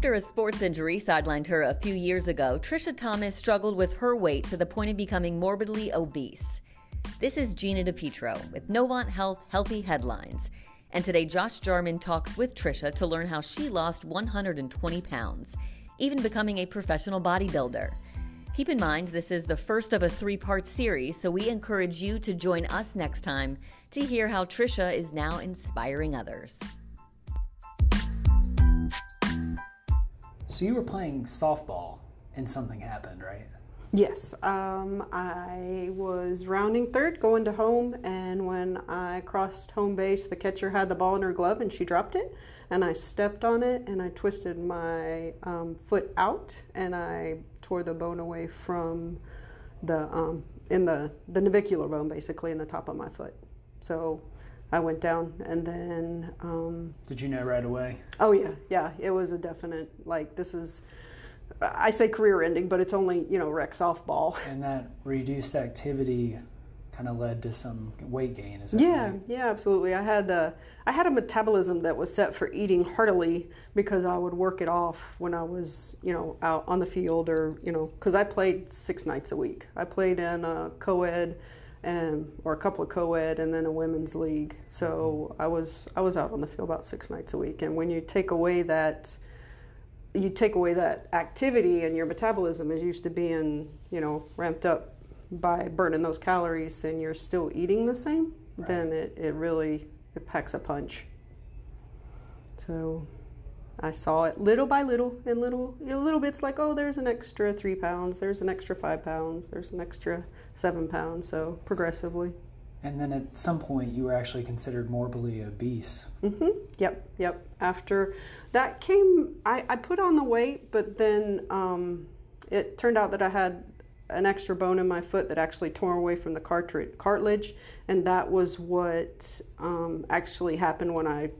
After a sports injury sidelined her a few years ago, Trisha Thomas struggled with her weight to the point of becoming morbidly obese. This is Gina DePietro with Novant Health Healthy Headlines. And today, Josh Jarman talks with Trisha to learn how she lost 120 pounds, even becoming a professional bodybuilder. Keep in mind, this is the first of a three part series, so we encourage you to join us next time to hear how Trisha is now inspiring others. So you were playing softball and something happened, right? Yes, um, I was rounding third, going to home, and when I crossed home base, the catcher had the ball in her glove and she dropped it, and I stepped on it and I twisted my um, foot out and I tore the bone away from the um, in the the navicular bone, basically in the top of my foot. So I went down, and then. Um, Did you know right away? Oh yeah, yeah. It was a definite like this is. I say career ending, but it's only you know rec softball. And that reduced activity kind of led to some weight gain. Is that yeah, right? yeah, absolutely. I had a, I had a metabolism that was set for eating heartily because I would work it off when I was you know out on the field or you know because I played six nights a week. I played in a co-ed and or a couple of co-ed and then a women's league. So mm-hmm. I was I was out on the field about six nights a week. And when you take away that you take away that activity and your metabolism is used to being you know ramped up by burning those calories and you're still eating the same, Right. then it, it really it packs a punch. So I saw it little by little in little in little bits like oh there's an extra three pounds, there's an extra five pounds, there's an extra seven pounds, so progressively. And then at some point, you were actually considered morbidly obese. Mm-hmm. Yep, yep. After that came, I, I put on the weight, but then um, it turned out that I had an extra bone in my foot that actually tore away from the cartilage, and that was what um, actually happened when I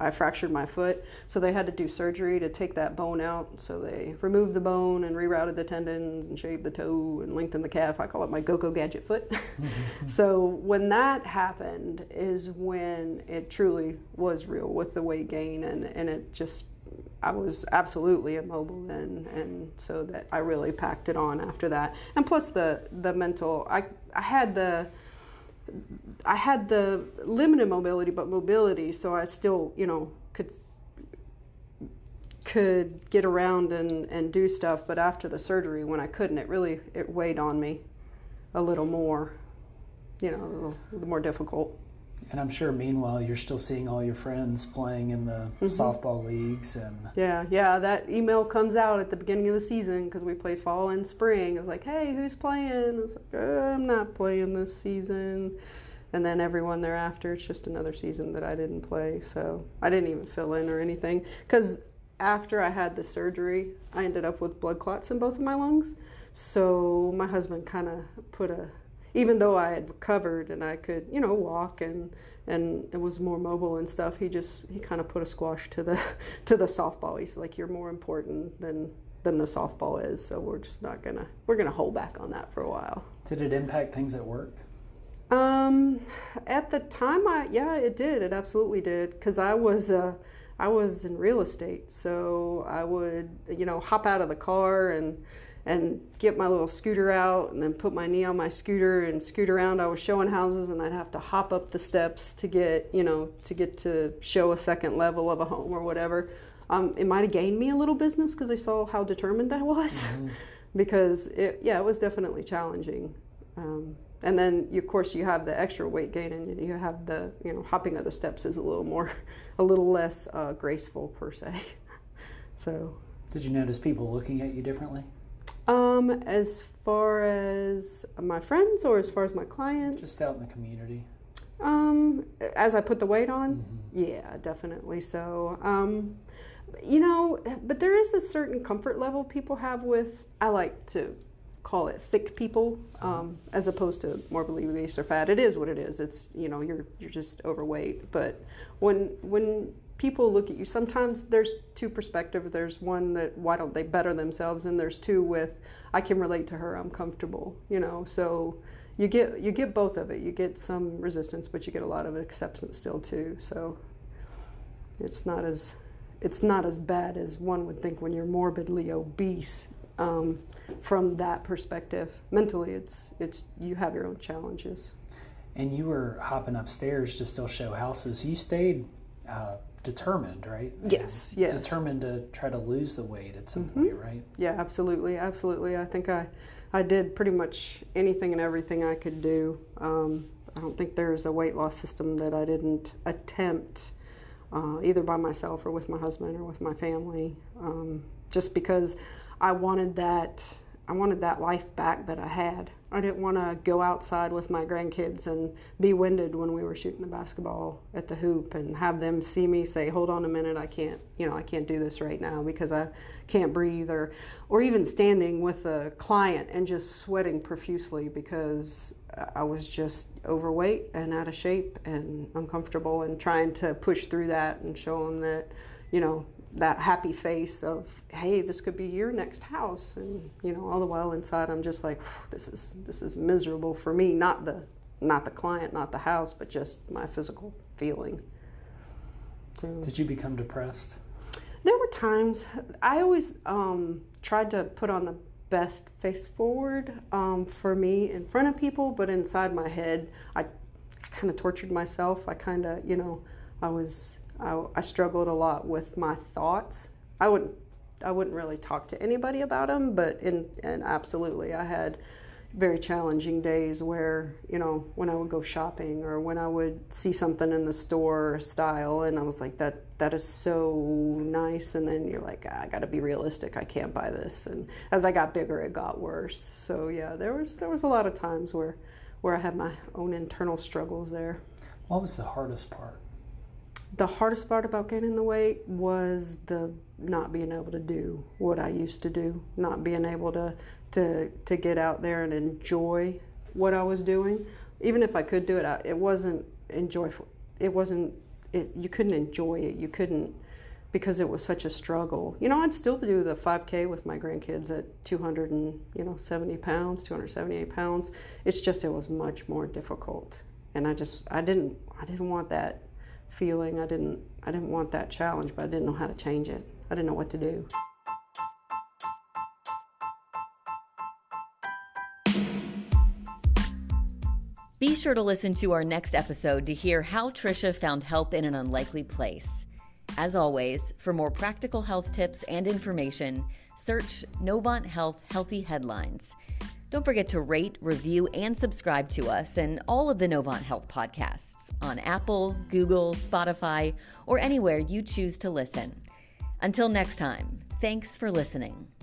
I fractured my foot. So they had to do surgery to take that bone out. So they removed the bone and rerouted the tendons and shaved the toe and lengthened the calf. I call it my go-go gadget foot. so when that happened is when it truly was real with the weight gain and, and it just I was absolutely immobile then and so that I really packed it on after that. And plus the the mental I I had the I had the limited mobility, but mobility, so I still, you know, could could get around and, and do stuff. But after the surgery, when I couldn't, it really it weighed on me a little more, you know, little more difficult. And I'm sure, meanwhile, you're still seeing all your friends playing in the Mm-hmm. softball leagues, and Yeah, yeah. That email comes out at the beginning of the season because we play fall and spring. It's like, hey, who's playing? It's like, uh, I'm not playing this season. And then everyone thereafter, it's just another season that I didn't play. So I didn't even fill in or anything. Because after I had the surgery, I ended up with blood clots in both of my lungs. So my husband kind of put a, even though I had recovered and I could, you know, walk and and was more mobile and stuff, he just he kind of put a squash to the to the softball. He's like, you're more important than than the softball is. So we're just not gonna we're gonna hold back on that for a while. did it impact things at work? Um, at the time, I yeah, it did. It absolutely did because I was uh, I was in real estate, so I would you know hop out of the car and and get my little scooter out and then put my knee on my scooter and scoot around. I was showing houses and I'd have to hop up the steps to get you know to get to show a second level of a home or whatever. Um, it might have gained me a little business because they saw how determined I was. because it, yeah, it was definitely challenging. Um, and then, you, of course, you have the extra weight gain, and you have the you know hopping of the steps is a little more, a little less uh, graceful per se. so, Did you notice people looking at you differently? Um, as far as my friends or as far as my clients, Just out in the community? Um, as I put the weight on, Mm-hmm. yeah, definitely so. Um, you know, but there is a certain comfort level people have with. I like to call it thick people, um, as opposed to morbidly obese or fat. It is what it is. It's you know you're you're just overweight. But when when people look at you, sometimes there's two perspectives. There's one that why don't they better themselves, and there's two with I can relate to her. I'm comfortable. You know, so you get you get both of it. You get some resistance, but you get a lot of acceptance still too. So it's not as it's not as bad as one would think when you're morbidly obese. Um, from that perspective, mentally, it's it's you have your own challenges. And you were hopping upstairs to still show houses. You stayed uh, determined, right? Yes, yes. Determined to try to lose the weight at some Mm-hmm. point, right? Yeah, absolutely, absolutely. I think I, I did pretty much anything and everything I could do. Um, I don't think there's a weight loss system that I didn't attempt, uh, either by myself or with my husband or with my family, um, just because I wanted that. I wanted that life back that I had. I didn't want to go outside with my grandkids and be winded when we were shooting the basketball at the hoop and have them see me say, "Hold on a minute, I can't, you know, I can't do this right now because I can't breathe," or, or even standing with a client and just sweating profusely because I was just overweight and out of shape and uncomfortable and trying to push through that and show them that, you know, that happy face of hey this could be your next house. And you know all the while inside i'm just like this is this is miserable for me. Not the not the client not the house but just my physical feeling. So Did you become depressed? there were times i always um, tried to put on the best face forward um, for me in front of people but inside my head i, I kind of tortured myself. I kind of you know i was I, I struggled a lot with my thoughts. I wouldn't i wouldn't really talk to anybody about them but in and absolutely i had very challenging days where you know when I would go shopping or when I would see something in the store style and I was like that that is so nice and then you're like ah, I got to be realistic I can't buy this and as I got bigger it got worse. So yeah there was there was a lot of times where where I had my own internal struggles there. What was the hardest part? The hardest part about gaining the weight was the not being able to do what I used to do, not being able to to to get out there and enjoy what I was doing. Even if I could do it, I, it wasn't enjoyable. It wasn't. It, you couldn't enjoy it. You couldn't because it was such a struggle. You know, I'd still do the 5K with my grandkids at 200 and you know 70 pounds, 278 pounds. It's just it was much more difficult, and I just I didn't I didn't want that feeling. I didn't I didn't want that challenge, but I didn't know how to change it. I didn't know what to do. Be sure to listen to our next episode to hear how Trisha found help in an unlikely place. As always, for more practical health tips and information, search Novant Health Healthy Headlines. Don't forget to rate, review, and subscribe to us and all of the Novant Health podcasts on Apple, Google, Spotify, or anywhere you choose to listen. Until next time, thanks for listening.